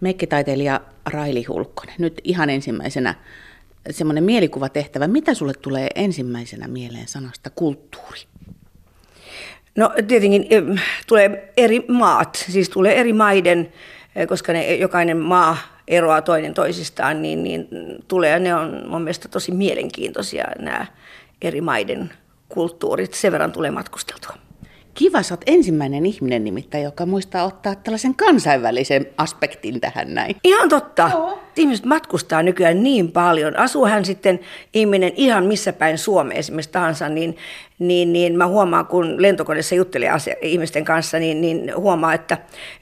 Meikkitaiteilija Raili Hulkkonen, nyt ihan ensimmäisenä semmoinen mielikuvatehtävä. Mitä sulle tulee ensimmäisenä mieleen sanasta kulttuuri? No tietenkin tulee eri maat, siis tulee eri maiden, koska ne, jokainen maa eroaa toinen toisistaan, niin, niin tulee, ne on mun mielestä tosi mielenkiintoisia nämä eri maiden kulttuurit. Sen verran tulee matkusteltua. Kiva, sä oot ensimmäinen ihminen nimittäin, joka muistaa ottaa tällaisen kansainvälisen aspektin tähän näin. Ihan totta. Joo. Ihmiset matkustaa nykyään niin paljon. Asuu hän sitten ihminen ihan missä päin Suomeen esimerkiksi tahansa, niin niin, niin mä huomaan, kun lentokoneessa juttelee asia, ihmisten kanssa, niin, niin huomaa, että,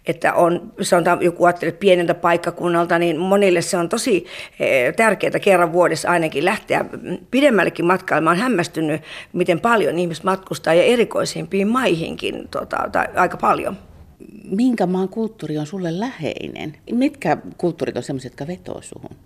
että on, on joku ajattelee pieneltä paikkakunnalta, niin monille se on tosi eh, tärkeää kerran vuodessa ainakin lähteä pidemmällekin matkalle. Mä oon hämmästynyt, miten paljon ihmiset matkustaa ja erikoisimpiin maihinkin tota, tai aika paljon. Minkä maan kulttuuri on sulle läheinen? Mitkä kulttuurit on sellaiset, jotka vetoo suhun?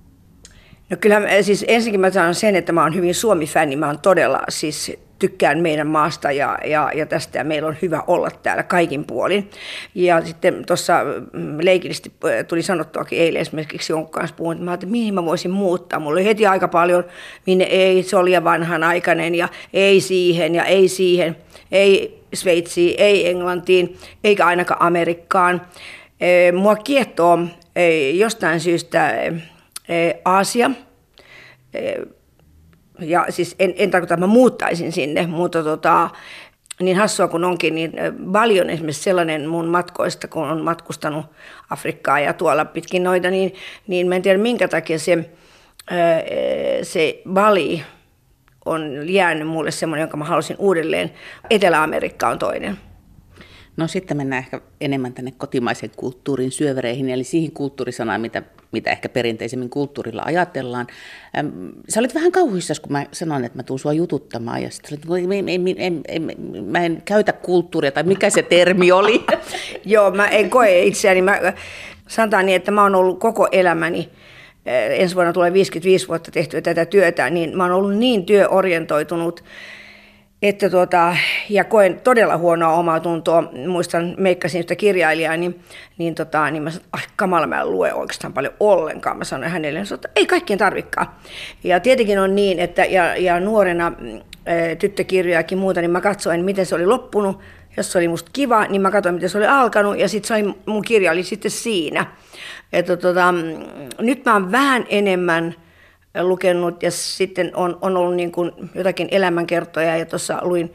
No kyllä siis ensinnäkin mä sanon sen, että mä oon hyvin Suomi-fäni. Mä oon todella siis tykkään meidän maasta ja, ja, ja tästä ja meillä on hyvä olla täällä kaikin puolin. Ja sitten tuossa mm, leikillisesti äh, tuli sanottuakin eilen esimerkiksi jonkun kanssa puhun, että, mä että mihin mä voisin muuttaa. Mulla oli heti aika paljon, minne ei, se oli vanhanaikainen ja ei siihen ja ei siihen, ei Sveitsiin, ei Englantiin, eikä ainakaan Amerikkaan. Mua kiehtoo jostain syystä Aasia, ja siis en, en tarkoita, että mä muuttaisin sinne, mutta tota, niin hassua kun onkin, niin paljon esimerkiksi sellainen mun matkoista, kun on matkustanut Afrikkaa ja tuolla pitkin noita, niin, niin mä en tiedä minkä takia se, se Bali on jäänyt mulle semmoinen, jonka mä halusin uudelleen. Etelä-Amerikka on toinen. No sitten mennään ehkä enemmän tänne kotimaisen kulttuurin syövereihin, eli siihen kulttuurisanaan, mitä, mitä ehkä perinteisemmin kulttuurilla ajatellaan. sä olit vähän kauhuissas, kun mä sanoin, että mä tuun sua jututtamaan, ja sitten olit, en, en, en, en, mä en käytä kulttuuria, tai mikä se termi oli? Joo, mä en koe itseäni. Mä, sanotaan niin, että mä oon ollut koko elämäni ensi vuonna tulee 55 vuotta tehtyä tätä työtä, niin mä oon ollut niin työorientoitunut, että tuota, ja koen todella huonoa omaa tuntoa. Muistan, meikkasin yhtä kirjailijaa, niin, niin, tota, niin mä sanoin, että kamala, mä en lue oikeastaan paljon ollenkaan. Mä sanoin hänelle, että ei kaikkien tarvikaan. Ja tietenkin on niin, että ja, ja nuorena tyttökirjojakin muuta, niin mä katsoin, miten se oli loppunut. Jos se oli musta kiva, niin mä katsoin, miten se oli alkanut, ja sitten mun kirja oli sitten siinä. Että tota, nyt mä oon vähän enemmän lukenut ja sitten on, on ollut niin kuin jotakin elämänkertoja ja tuossa luin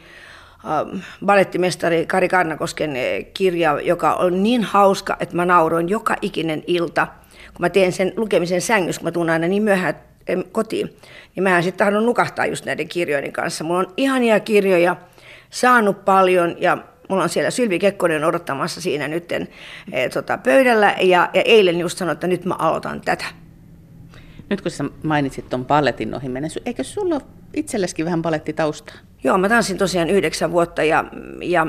äh, balettimestari Kari Karnakosken äh, kirja, joka on niin hauska, että mä nauroin joka ikinen ilta, kun mä teen sen lukemisen sängyssä, kun mä tuun aina niin myöhään kotiin, niin mähän sitten tahdon nukahtaa just näiden kirjojen kanssa. Mulla on ihania kirjoja, saanut paljon ja mulla on siellä Sylvi Kekkonen odottamassa siinä nyt äh, tota, pöydällä ja, ja eilen just sanoin, että nyt mä aloitan tätä. Nyt kun sä mainitsit tuon balletin ohi menen, eikö sulla itselleskin vähän ballettitaustaa? Joo, mä tanssin tosiaan yhdeksän vuotta ja, ja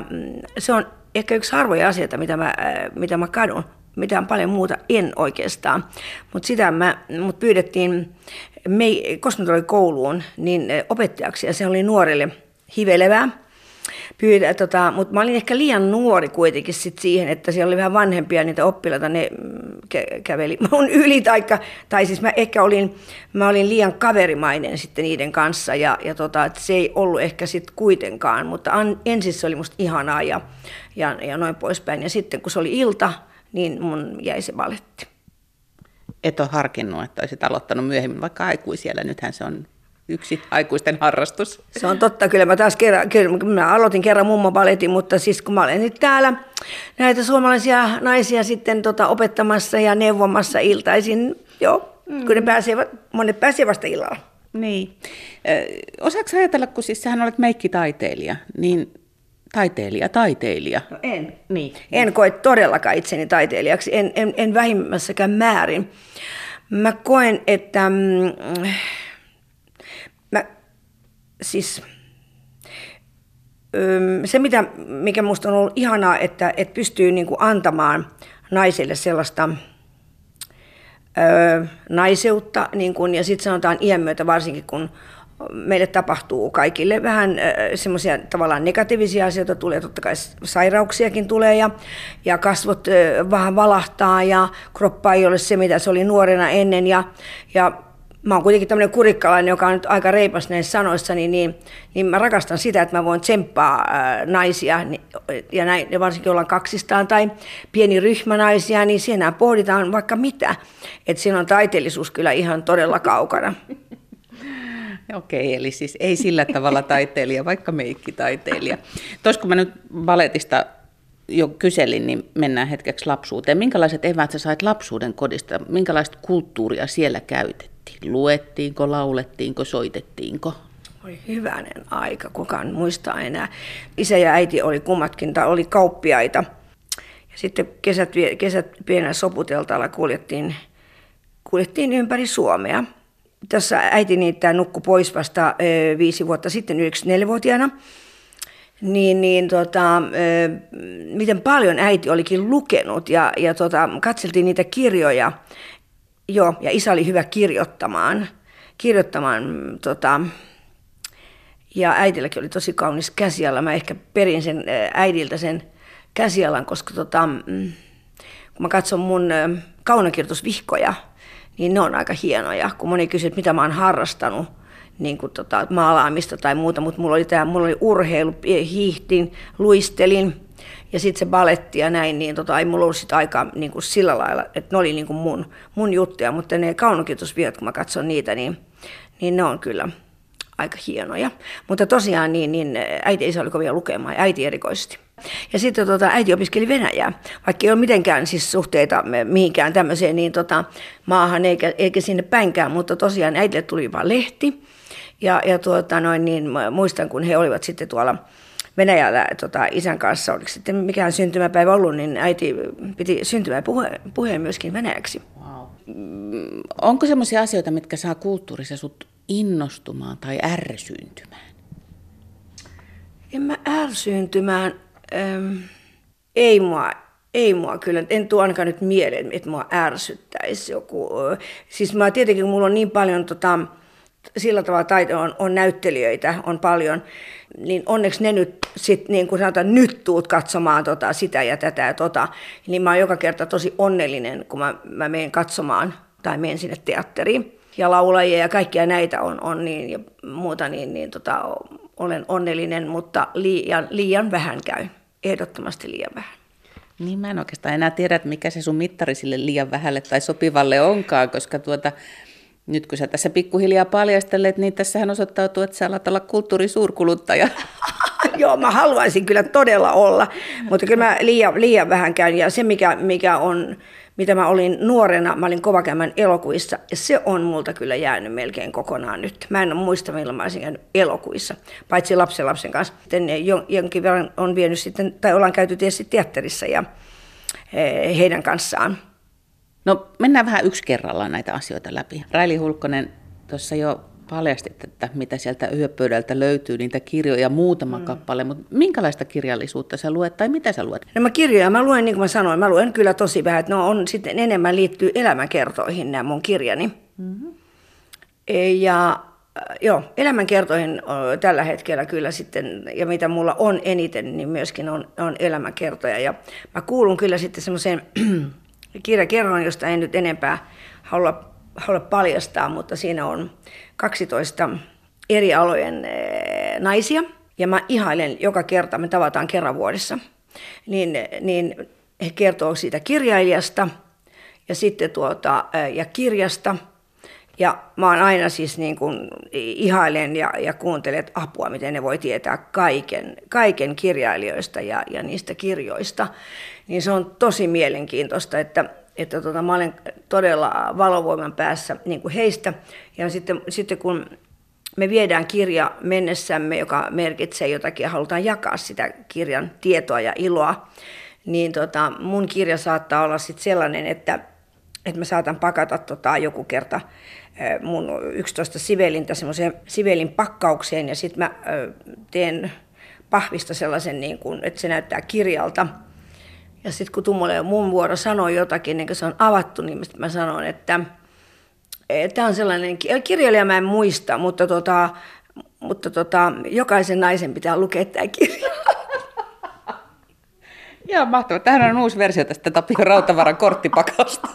se on ehkä yksi harvoja asioita, mitä mä, mitä mä kadun. Mitään paljon muuta en oikeastaan. Mutta sitä mä, mut pyydettiin, me, koska mä kouluun, niin opettajaksi ja se oli nuorille hivelevää pyydä, tota, mutta mä olin ehkä liian nuori kuitenkin sit siihen, että siellä oli vähän vanhempia niitä oppilaita, ne mm, kä- käveli mun yli, taikka, tai siis mä ehkä olin, mä olin liian kaverimainen sitten niiden kanssa, ja, ja tota, se ei ollut ehkä sitten kuitenkaan, mutta an, ensin se oli musta ihanaa ja, ja, ja noin poispäin, ja sitten kun se oli ilta, niin mun jäi se valetti. Et ole harkinnut, että olisit aloittanut myöhemmin, vaikka aikuisiellä, nythän se on yksi aikuisten harrastus. Se on totta, kyllä mä taas kerran, kyllä mä aloitin kerran mummo baletin, mutta siis kun mä olen nyt täällä näitä suomalaisia naisia sitten tota, opettamassa ja neuvomassa iltaisin, joo, mm. kun ne pääsevät, monet pääsevät vasta illalla. Niin. Osaatko ajatella, kun siis sähän olet meikkitaiteilija, niin taiteilija, taiteilija. No en. Niin. En koe todellakaan itseni taiteilijaksi, en, en, en vähimmässäkään määrin. Mä koen, että mm, siis se, mitä, mikä minusta on ollut ihanaa, että, että pystyy niin kuin antamaan naiselle sellaista ö, naiseutta, niin kuin, ja sitten sanotaan iän myötä varsinkin, kun meille tapahtuu kaikille vähän semmoisia tavallaan negatiivisia asioita tulee, totta kai sairauksiakin tulee ja, ja kasvot vähän valahtaa ja kroppa ei ole se, mitä se oli nuorena ennen ja, ja mä oon kuitenkin tämmöinen kurikkalainen, joka on nyt aika reipas näissä sanoissa, niin, niin, niin mä rakastan sitä, että mä voin tsemppaa ää, naisia, ja, näin, varsinkin ollaan kaksistaan tai pieni ryhmä naisia, niin siinä pohditaan vaikka mitä. Että siinä on taiteellisuus kyllä ihan todella kaukana. Okei, eli siis ei sillä tavalla taiteilija, vaikka meikkitaiteilija. Tuossa kun mä nyt baletista jo kyselin, niin mennään hetkeksi lapsuuteen. Minkälaiset eväät sä sait lapsuuden kodista? Minkälaista kulttuuria siellä käytettiin? Luettiinko, laulettiinko, soitettiinko? Oli hyvänen aika, kukaan muistaa enää. Isä ja äiti oli kummatkin, tai oli kauppiaita. Ja sitten kesät, kesät pienellä soputeltalla kuljettiin, kuljettiin ympäri Suomea – tässä äiti niittää nukku pois vasta ö, viisi vuotta sitten, 94-vuotiaana. Niin, niin tota, ö, miten paljon äiti olikin lukenut ja, ja tota, katseltiin niitä kirjoja. Joo, ja isä oli hyvä kirjoittamaan. kirjoittamaan tota, ja äitilläkin oli tosi kaunis käsiala. Mä ehkä perin sen äidiltä sen käsialan, koska tota, mm, kun mä katson mun kaunokirjoitusvihkoja, niin ne on aika hienoja. Kun moni kysyy, mitä mä oon harrastanut, niin kuin tota, maalaamista tai muuta, mutta mulla oli, tää, mulla oli urheilu, hiihtin, luistelin ja sitten se baletti ja näin, niin tota, ei mulla ollut sitä aikaa niin kuin sillä lailla, että ne oli niin kuin mun, mun juttuja, mutta ne kaunokitusviot, kun mä katson niitä, niin, niin ne on kyllä aika hienoja. Mutta tosiaan niin, niin äiti ei oli kovin lukemaan, äiti erikoisesti. Ja sitten tota, äiti opiskeli Venäjää, vaikka ei ole mitenkään siis suhteita mihinkään tämmöiseen niin tota, maahan eikä, eikä sinne päinkään, mutta tosiaan äitille tuli vain lehti. Ja, ja tuota, noin, niin, muistan, kun he olivat sitten tuolla Venäjällä tota, isän kanssa, oliko sitten mikään syntymäpäivä ollut, niin äiti piti syntymäpuheen puheen myöskin venäjäksi. Wow. Onko sellaisia asioita, mitkä saa kulttuurissa sut innostumaan tai ärsyyntymään? En mä ärsyyntymään. Ähm, ei mua, ei mua kyllä, en tuo ainakaan nyt mieleen, että mua ärsyttäisi joku. Siis mä tietenkin, mulla on niin paljon tota, sillä tavalla taito on, on näyttelijöitä, on paljon, niin onneksi ne nyt sit, niin kuin sanotaan, nyt tuut katsomaan tota, sitä ja tätä ja tota, niin mä oon joka kerta tosi onnellinen, kun mä, mä menen katsomaan tai menen sinne teatteriin. Ja laulajia ja kaikkia näitä on, on niin ja muuta, niin, niin tota, olen onnellinen, mutta liian, liian vähän käy. Ehdottomasti liian vähän. Niin mä en oikeastaan enää tiedä, että mikä se sun mittari sille liian vähälle tai sopivalle onkaan, koska tuota, nyt kun sä tässä pikkuhiljaa paljastelet, niin tässähän osoittautuu, että sä alat olla kulttuurisuurkuluttaja. Joo, mä haluaisin kyllä todella olla, mutta kyllä mä liian, liian vähän käyn. Ja se, mikä, mikä on mitä mä olin nuorena, mä olin kovakäymän elokuissa, ja se on multa kyllä jäänyt melkein kokonaan nyt. Mä en muista, milloin mä olisin käynyt elokuissa, paitsi lapsen lapsen kanssa. Sitten jonkin verran on vienyt sitten, tai ollaan käyty tietysti teatterissa ja eh, heidän kanssaan. No mennään vähän yksi kerrallaan näitä asioita läpi. Raili Hulkkonen tuossa jo paljastit, että mitä sieltä yöpöydältä löytyy, niitä kirjoja muutama mm. kappale, mutta minkälaista kirjallisuutta sä luet tai mitä sä luet? No mä kirjoja, mä luen niin kuin mä sanoin, mä luen kyllä tosi vähän, että no on sitten enemmän liittyy elämänkertoihin nämä mun kirjani. Mm-hmm. E, ja joo, elämänkertoihin tällä hetkellä kyllä sitten, ja mitä mulla on eniten, niin myöskin on, on elämänkertoja. Ja mä kuulun kyllä sitten semmoiseen kirjakerron, josta en nyt enempää halua, halua paljastaa, mutta siinä on 12 eri alojen eh, naisia. Ja mä ihailen joka kerta, me tavataan kerran vuodessa, niin, niin he kertoo siitä kirjailijasta ja sitten tuota, eh, ja kirjasta. Ja mä oon aina siis niin kuin ihailen ja, ja kuuntelen että apua, miten ne voi tietää kaiken, kaiken kirjailijoista ja, ja niistä kirjoista. Niin se on tosi mielenkiintoista, että että tota, mä olen todella valovoiman päässä niin kuin heistä. Ja sitten, sitten kun me viedään kirja mennessämme, joka merkitsee jotakin ja halutaan jakaa sitä kirjan tietoa ja iloa, niin tota, mun kirja saattaa olla sitten sellainen, että, että mä saatan pakata tota, joku kerta mun 11 sivelintä semmoiseen sivelin pakkaukseen ja sitten mä teen pahvista sellaisen, niin kuin, että se näyttää kirjalta – ja sitten kun Tummolle mun vuoro sanoi jotakin, niin kun se on avattu, niin mä sanon, että tämä on sellainen, kirjailija mä en muista, mutta tota, mutta tota, jokaisen naisen pitää lukea tämä kirja. Joo, mahtavaa. Tähän on uusi versio tästä Tapio Rautavaran korttipakasta.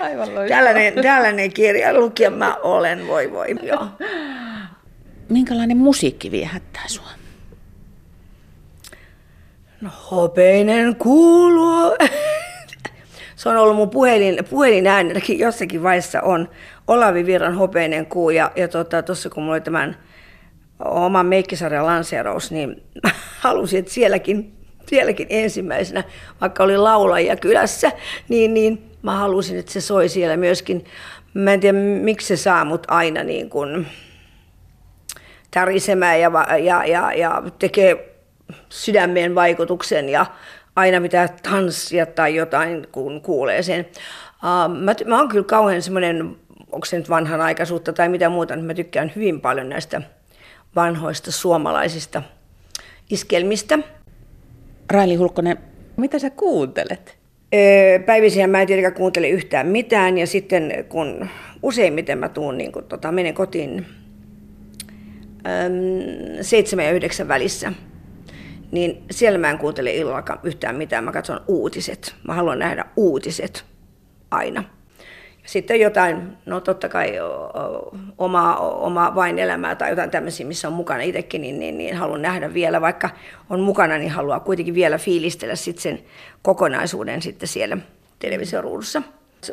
Aivan loistava. Tällainen, tällainen kirja lukija mä olen, voi voi. Joo. Minkälainen musiikki viehättää sua? No hopeinen kuuluu. Se on ollut mun puhelin, puhelin äänelläkin jossakin vaiheessa on Olavi Virran hopeinen kuu. Ja, ja tuossa tota, kun mulla oli tämän oman meikkisarjan lanseeraus, niin halusin, että sielläkin, sielläkin ensimmäisenä, vaikka oli laulajia kylässä, niin, niin mä halusin, että se soi siellä myöskin. Mä en tiedä, miksi se saa mut aina niin kuin tärisemään ja, ja, ja, ja tekee sydämeen vaikutuksen ja aina pitää tanssia tai jotain, kun kuulee sen. Uh, mä, mä oon kyllä kauhean semmoinen, onko se nyt vanhanaikaisuutta tai mitä muuta, mä tykkään hyvin paljon näistä vanhoista suomalaisista iskelmistä. Raili Hulkkonen, mitä sä kuuntelet? Päivisin mä en tietenkään kuuntele yhtään mitään ja sitten kun useimmiten mä tuun, niin kun, tota, menen kotiin äm, ja yhdeksän välissä, niin siellä mä en kuuntele illalla yhtään mitään. Mä katson uutiset. Mä haluan nähdä uutiset aina. Sitten jotain, no totta kai oma, oma vain elämää tai jotain tämmöisiä, missä on mukana itsekin, niin, niin, niin haluan nähdä vielä, vaikka on mukana, niin haluaa kuitenkin vielä fiilistellä sit sen kokonaisuuden sitten siellä televisioruudussa.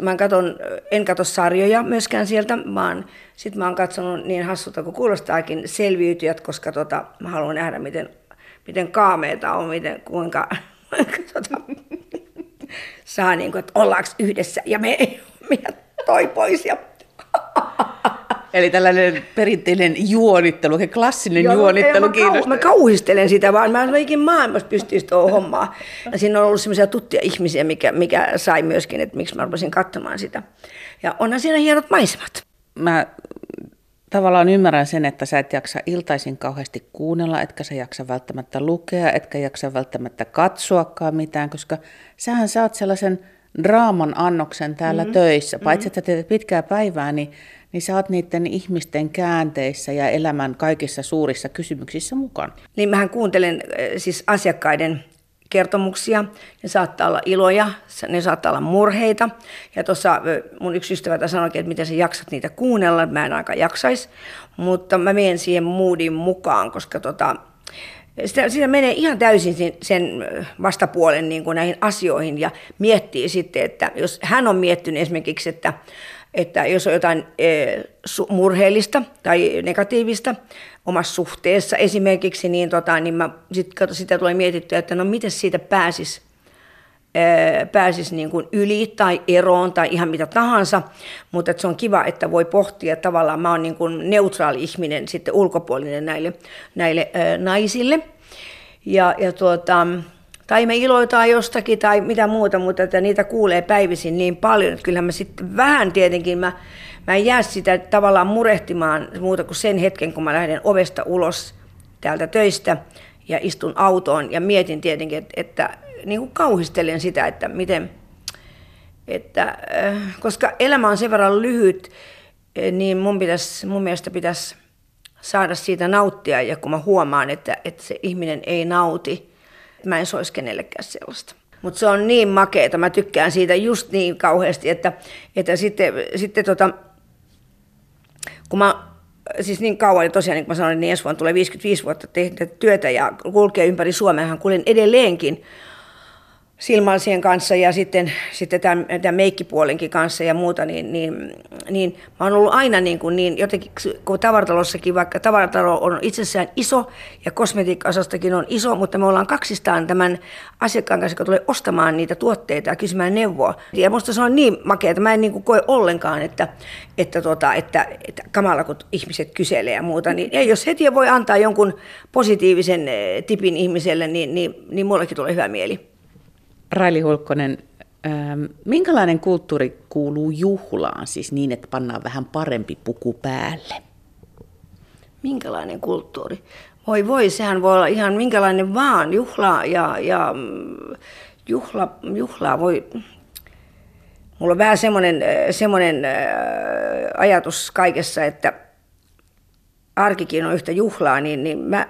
Mä en, katon, en katso sarjoja myöskään sieltä, vaan sitten mä oon katsonut niin hassulta kuin kuulostaakin selviytyjät, koska tota, mä haluan nähdä, miten, miten kaameita on, miten, kuinka tota, saa niin kuin, että ollaanko yhdessä ja me, me toi pois ja Eli tällainen perinteinen juonittelu, klassinen Joo, juonittelu kiinnostaa. Mä kauhistelen sitä, vaan mä en ikinä maailmassa pystyisi tuohon hommaa. Ja siinä on ollut sellaisia tuttia ihmisiä, mikä, mikä sai myöskin, että miksi mä rupesin katsomaan sitä. Ja onhan siinä hienot maisemat. Mä tavallaan ymmärrän sen, että sä et jaksa iltaisin kauheasti kuunnella, etkä sä jaksa välttämättä lukea, etkä jaksa välttämättä katsoakaan mitään, koska sähän saat sellaisen draaman annoksen täällä mm-hmm. töissä. Paitsi mm-hmm. että teet pitkää päivää, niin niin sä oot niiden ihmisten käänteissä ja elämän kaikissa suurissa kysymyksissä mukana. Niin mähän kuuntelen siis asiakkaiden kertomuksia. Ne saattaa olla iloja, ne saattaa olla murheita. Ja tuossa mun yksi ystävä sanoi, että miten sä jaksat niitä kuunnella. Mä en aika jaksais, mutta mä menen siihen moodin mukaan, koska tota, sitä, sitä menee ihan täysin sen vastapuolen niin kuin näihin asioihin ja miettii sitten, että jos hän on miettinyt esimerkiksi, että että jos on jotain e, murheellista tai negatiivista omassa suhteessa esimerkiksi, niin, tota, niin mä sit, kato, sitä tulee mietittyä, että no miten siitä pääsisi e, pääsis niin kuin yli tai eroon tai ihan mitä tahansa, mutta se on kiva, että voi pohtia että tavallaan, mä oon niin kuin neutraali ihminen sitten ulkopuolinen näille, näille ää, naisille. Ja, ja tuota, tai me iloitaan jostakin tai mitä muuta, mutta että niitä kuulee päivisin niin paljon, että kyllähän mä sitten vähän tietenkin, mä, mä en jää sitä tavallaan murehtimaan muuta kuin sen hetken, kun mä lähden ovesta ulos täältä töistä ja istun autoon ja mietin tietenkin, että, että niin kuin kauhistelen sitä, että miten, että, äh, koska elämä on sen verran lyhyt, äh, niin mun, pitäisi, mun mielestä pitäisi saada siitä nauttia ja kun mä huomaan, että, että se ihminen ei nauti, mä en soisi kenellekään sellaista. Mutta se on niin makeeta, mä tykkään siitä just niin kauheasti, että, että sitten, sitten tota, kun mä siis niin kauan, ja tosiaan niin kuin mä sanoin, niin ensi vuonna tulee 55 vuotta tehdä työtä ja kulkee ympäri Suomea, hän kuljen edelleenkin silmalsien kanssa ja sitten, sitten tämän, tämän meikkipuolenkin kanssa ja muuta, niin, niin, niin mä oon ollut aina niin, kuin niin jotenkin, kun tavaratalossakin, vaikka tavaratalo on itsessään iso ja kosmetiikka on iso, mutta me ollaan kaksistaan tämän asiakkaan kanssa, joka tulee ostamaan niitä tuotteita ja kysymään neuvoa. Ja musta se on niin makea, että mä en niin kuin koe ollenkaan, että, että, tota, että, että kamala kun ihmiset kyselee ja muuta, niin ja jos heti voi antaa jonkun positiivisen eh, tipin ihmiselle, niin, niin, niin mullekin tulee hyvä mieli. Raili Hulkkonen, ähm, minkälainen kulttuuri kuuluu juhlaan, siis niin, että pannaan vähän parempi puku päälle? Minkälainen kulttuuri? Voi voi, sehän voi olla ihan minkälainen vaan. Juhla ja, ja mm, juhla, juhlaa voi... Mulla on vähän semmoinen, semmoinen äh, ajatus kaikessa, että arkikin on yhtä juhlaa, niin, niin mä,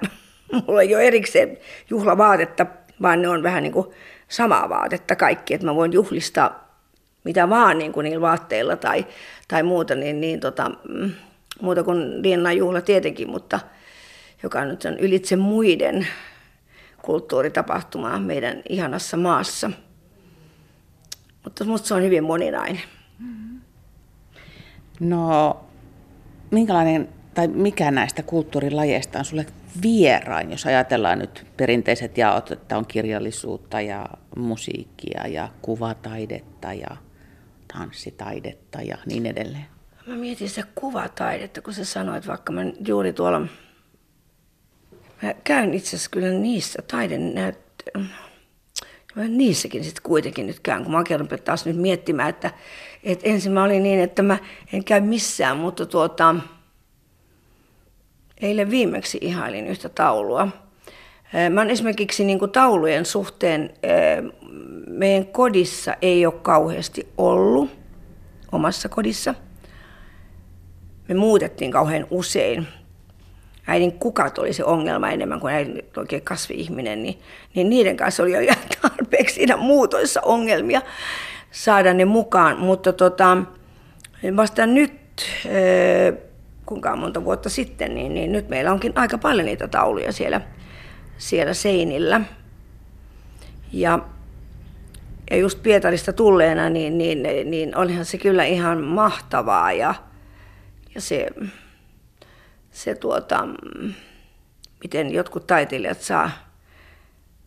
mulla ei ole erikseen juhlavaatetta, vaan ne on vähän niin kuin samaa vaatetta kaikki, että mä voin juhlistaa mitä vaan niin kuin niillä vaatteilla tai, tai muuta, niin, niin tota, mm, muuta kuin Liennan juhla tietenkin, mutta joka nyt on ylitse muiden kulttuuritapahtumaa meidän ihanassa maassa. Mutta minusta se on hyvin moninainen. No, minkälainen tai mikä näistä kulttuurilajeista on sulle vierain, jos ajatellaan nyt perinteiset jaot, että on kirjallisuutta ja musiikkia ja kuvataidetta ja tanssitaidetta ja niin edelleen? Mä mietin sitä kuvataidetta, kun sä sanoit, vaikka mä juuri tuolla... Mä käyn itse asiassa kyllä niissä taidenäyt... Mä niissäkin sitten kuitenkin nyt käyn, kun mä kerron taas nyt miettimään, että, että ensin mä olin niin, että mä en käy missään, mutta tuota, eilen viimeksi ihailin yhtä taulua. Mä oon esimerkiksi niin kuin taulujen suhteen, meidän kodissa ei ole kauheasti ollut, omassa kodissa. Me muutettiin kauhean usein. Äidin kukat oli se ongelma enemmän kuin äidin oikein kasvi-ihminen, niin, niin niiden kanssa oli jo ihan tarpeeksi siinä muutoissa ongelmia saada ne mukaan. Mutta tota, vasta nyt kuinka monta vuotta sitten, niin, niin nyt meillä onkin aika paljon niitä tauluja siellä, siellä seinillä. Ja, ja just Pietarista tulleena, niin, niin, niin onhan se kyllä ihan mahtavaa ja, ja se, se tuota, miten jotkut taiteilijat saa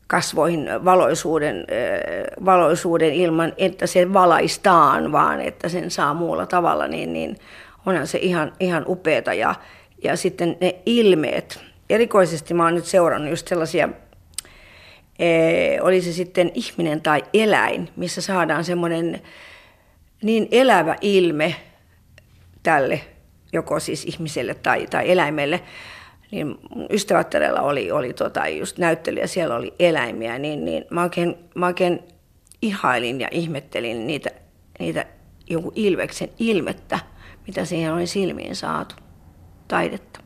kasvoihin valoisuuden, valoisuuden ilman, että se valaistaan, vaan että sen saa muulla tavalla, niin, niin onhan se ihan, ihan upeeta. Ja, ja sitten ne ilmeet. Erikoisesti mä oon nyt seurannut just sellaisia, ee, oli se sitten ihminen tai eläin, missä saadaan semmoinen niin elävä ilme tälle, joko siis ihmiselle tai, tai eläimelle, niin ystävättärellä oli, oli tota, just näyttelijä, siellä oli eläimiä, niin, niin mä, oikein, mä oikein ihailin ja ihmettelin niitä, niitä jonkun ilveksen ilmettä, mitä siihen oli silmiin saatu, taidetta.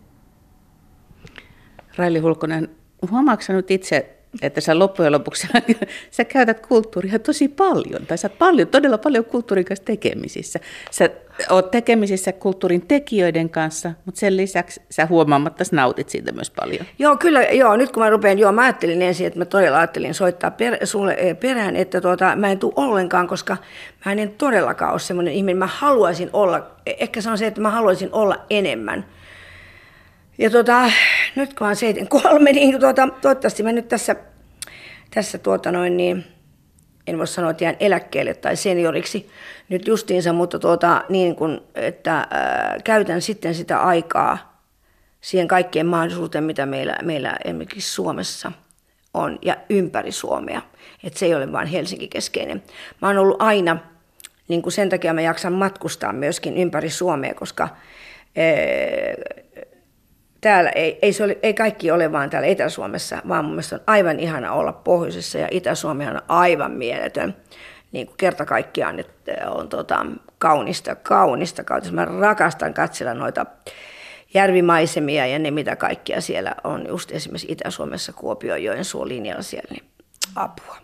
Raili Hulkonen, huomaatko nyt itse, että sä loppujen lopuksi sä käytät kulttuuria tosi paljon, tai sä oot paljon, todella paljon kulttuurin kanssa tekemisissä. Sä oot tekemisissä kulttuurin tekijöiden kanssa, mutta sen lisäksi sä huomaamatta nautit siitä myös paljon. Joo, kyllä, joo, nyt kun mä rupean, joo, mä ajattelin ensin, että mä todella ajattelin soittaa per, sulle eh, perään, että tuota, mä en tule ollenkaan, koska mä en todellakaan ole semmoinen ihminen, mä haluaisin olla, ehkä se on se, että mä haluaisin olla enemmän. Ja tuota, nyt kun on kolme, niin tuota, toivottavasti mä nyt tässä, tässä tuota noin niin, en voi sanoa, että jään eläkkeelle tai senioriksi nyt justiinsa, mutta tuota, niin kuin, että ää, käytän sitten sitä aikaa siihen kaikkien mahdollisuuteen, mitä meillä, meillä esimerkiksi Suomessa on ja ympäri Suomea. Että se ei ole vain Helsinki-keskeinen. Mä oon ollut aina, niin kuin sen takia mä jaksan matkustaa myöskin ympäri Suomea, koska täällä ei, ei, se ole, ei kaikki ole vaan täällä Itä-Suomessa, vaan mun mielestä on aivan ihana olla pohjoisessa ja Itä-Suomi on aivan mieletön. Niin kuin kerta kaikkiaan että on tota, kaunista, kaunista, kaunista. Mä rakastan katsella noita järvimaisemia ja ne mitä kaikkia siellä on, just esimerkiksi Itä-Suomessa Kuopio, Joensuun linjalla siellä, niin apua.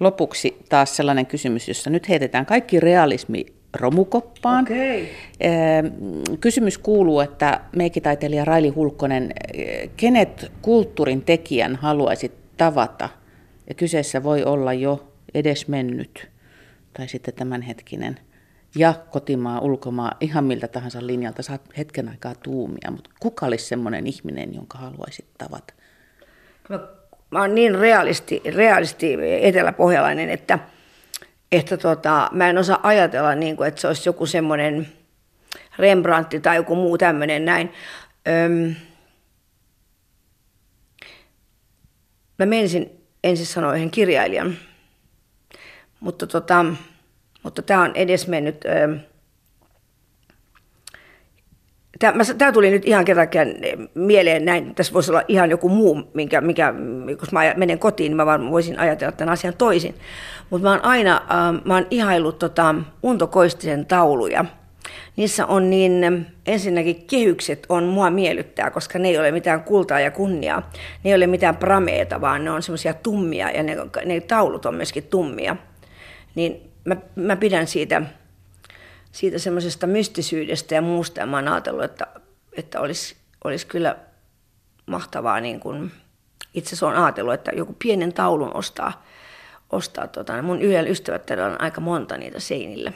Lopuksi taas sellainen kysymys, jossa nyt heitetään kaikki realismi romukoppaan. Okay. Kysymys kuuluu, että meikitaiteilija Raili Hulkkonen, kenet kulttuurin tekijän haluaisit tavata? Ja kyseessä voi olla jo edesmennyt tai sitten tämänhetkinen ja kotimaa, ulkomaa, ihan miltä tahansa linjalta saat hetken aikaa tuumia, mutta kuka olisi semmoinen ihminen, jonka haluaisit tavata? Mä, mä oon niin realisti, realisti eteläpohjalainen, että – että tota, mä en osaa ajatella, niin kuin, että se olisi joku semmoinen Rembrandt tai joku muu tämmöinen näin. Öm, mä menisin ensin sanoa yhden kirjailijan, mutta, tota, mutta tämä on edesmennyt öm, Tämä tuli nyt ihan kerrankin mieleen näin, tässä voisi olla ihan joku muu, minkä, mikä, kun mä menen kotiin, niin mä vaan voisin ajatella tämän asian toisin. Mutta mä oon aina, äh, mä oon ihaillut tota Unto Koistisen tauluja. niissä on niin, ensinnäkin kehykset on mua miellyttää, koska ne ei ole mitään kultaa ja kunniaa. Ne ei ole mitään prameeta, vaan ne on semmoisia tummia ja ne, ne taulut on myöskin tummia. Niin mä, mä pidän siitä, siitä semmoisesta mystisyydestä ja muusta ja mä oon ajatellut, että, että olisi, olisi kyllä mahtavaa niin kuin, itse asiassa on ajatellut, että joku pienen taulun ostaa, ostaa tota, mun yhdellä ystävättäjällä on aika monta niitä seinille.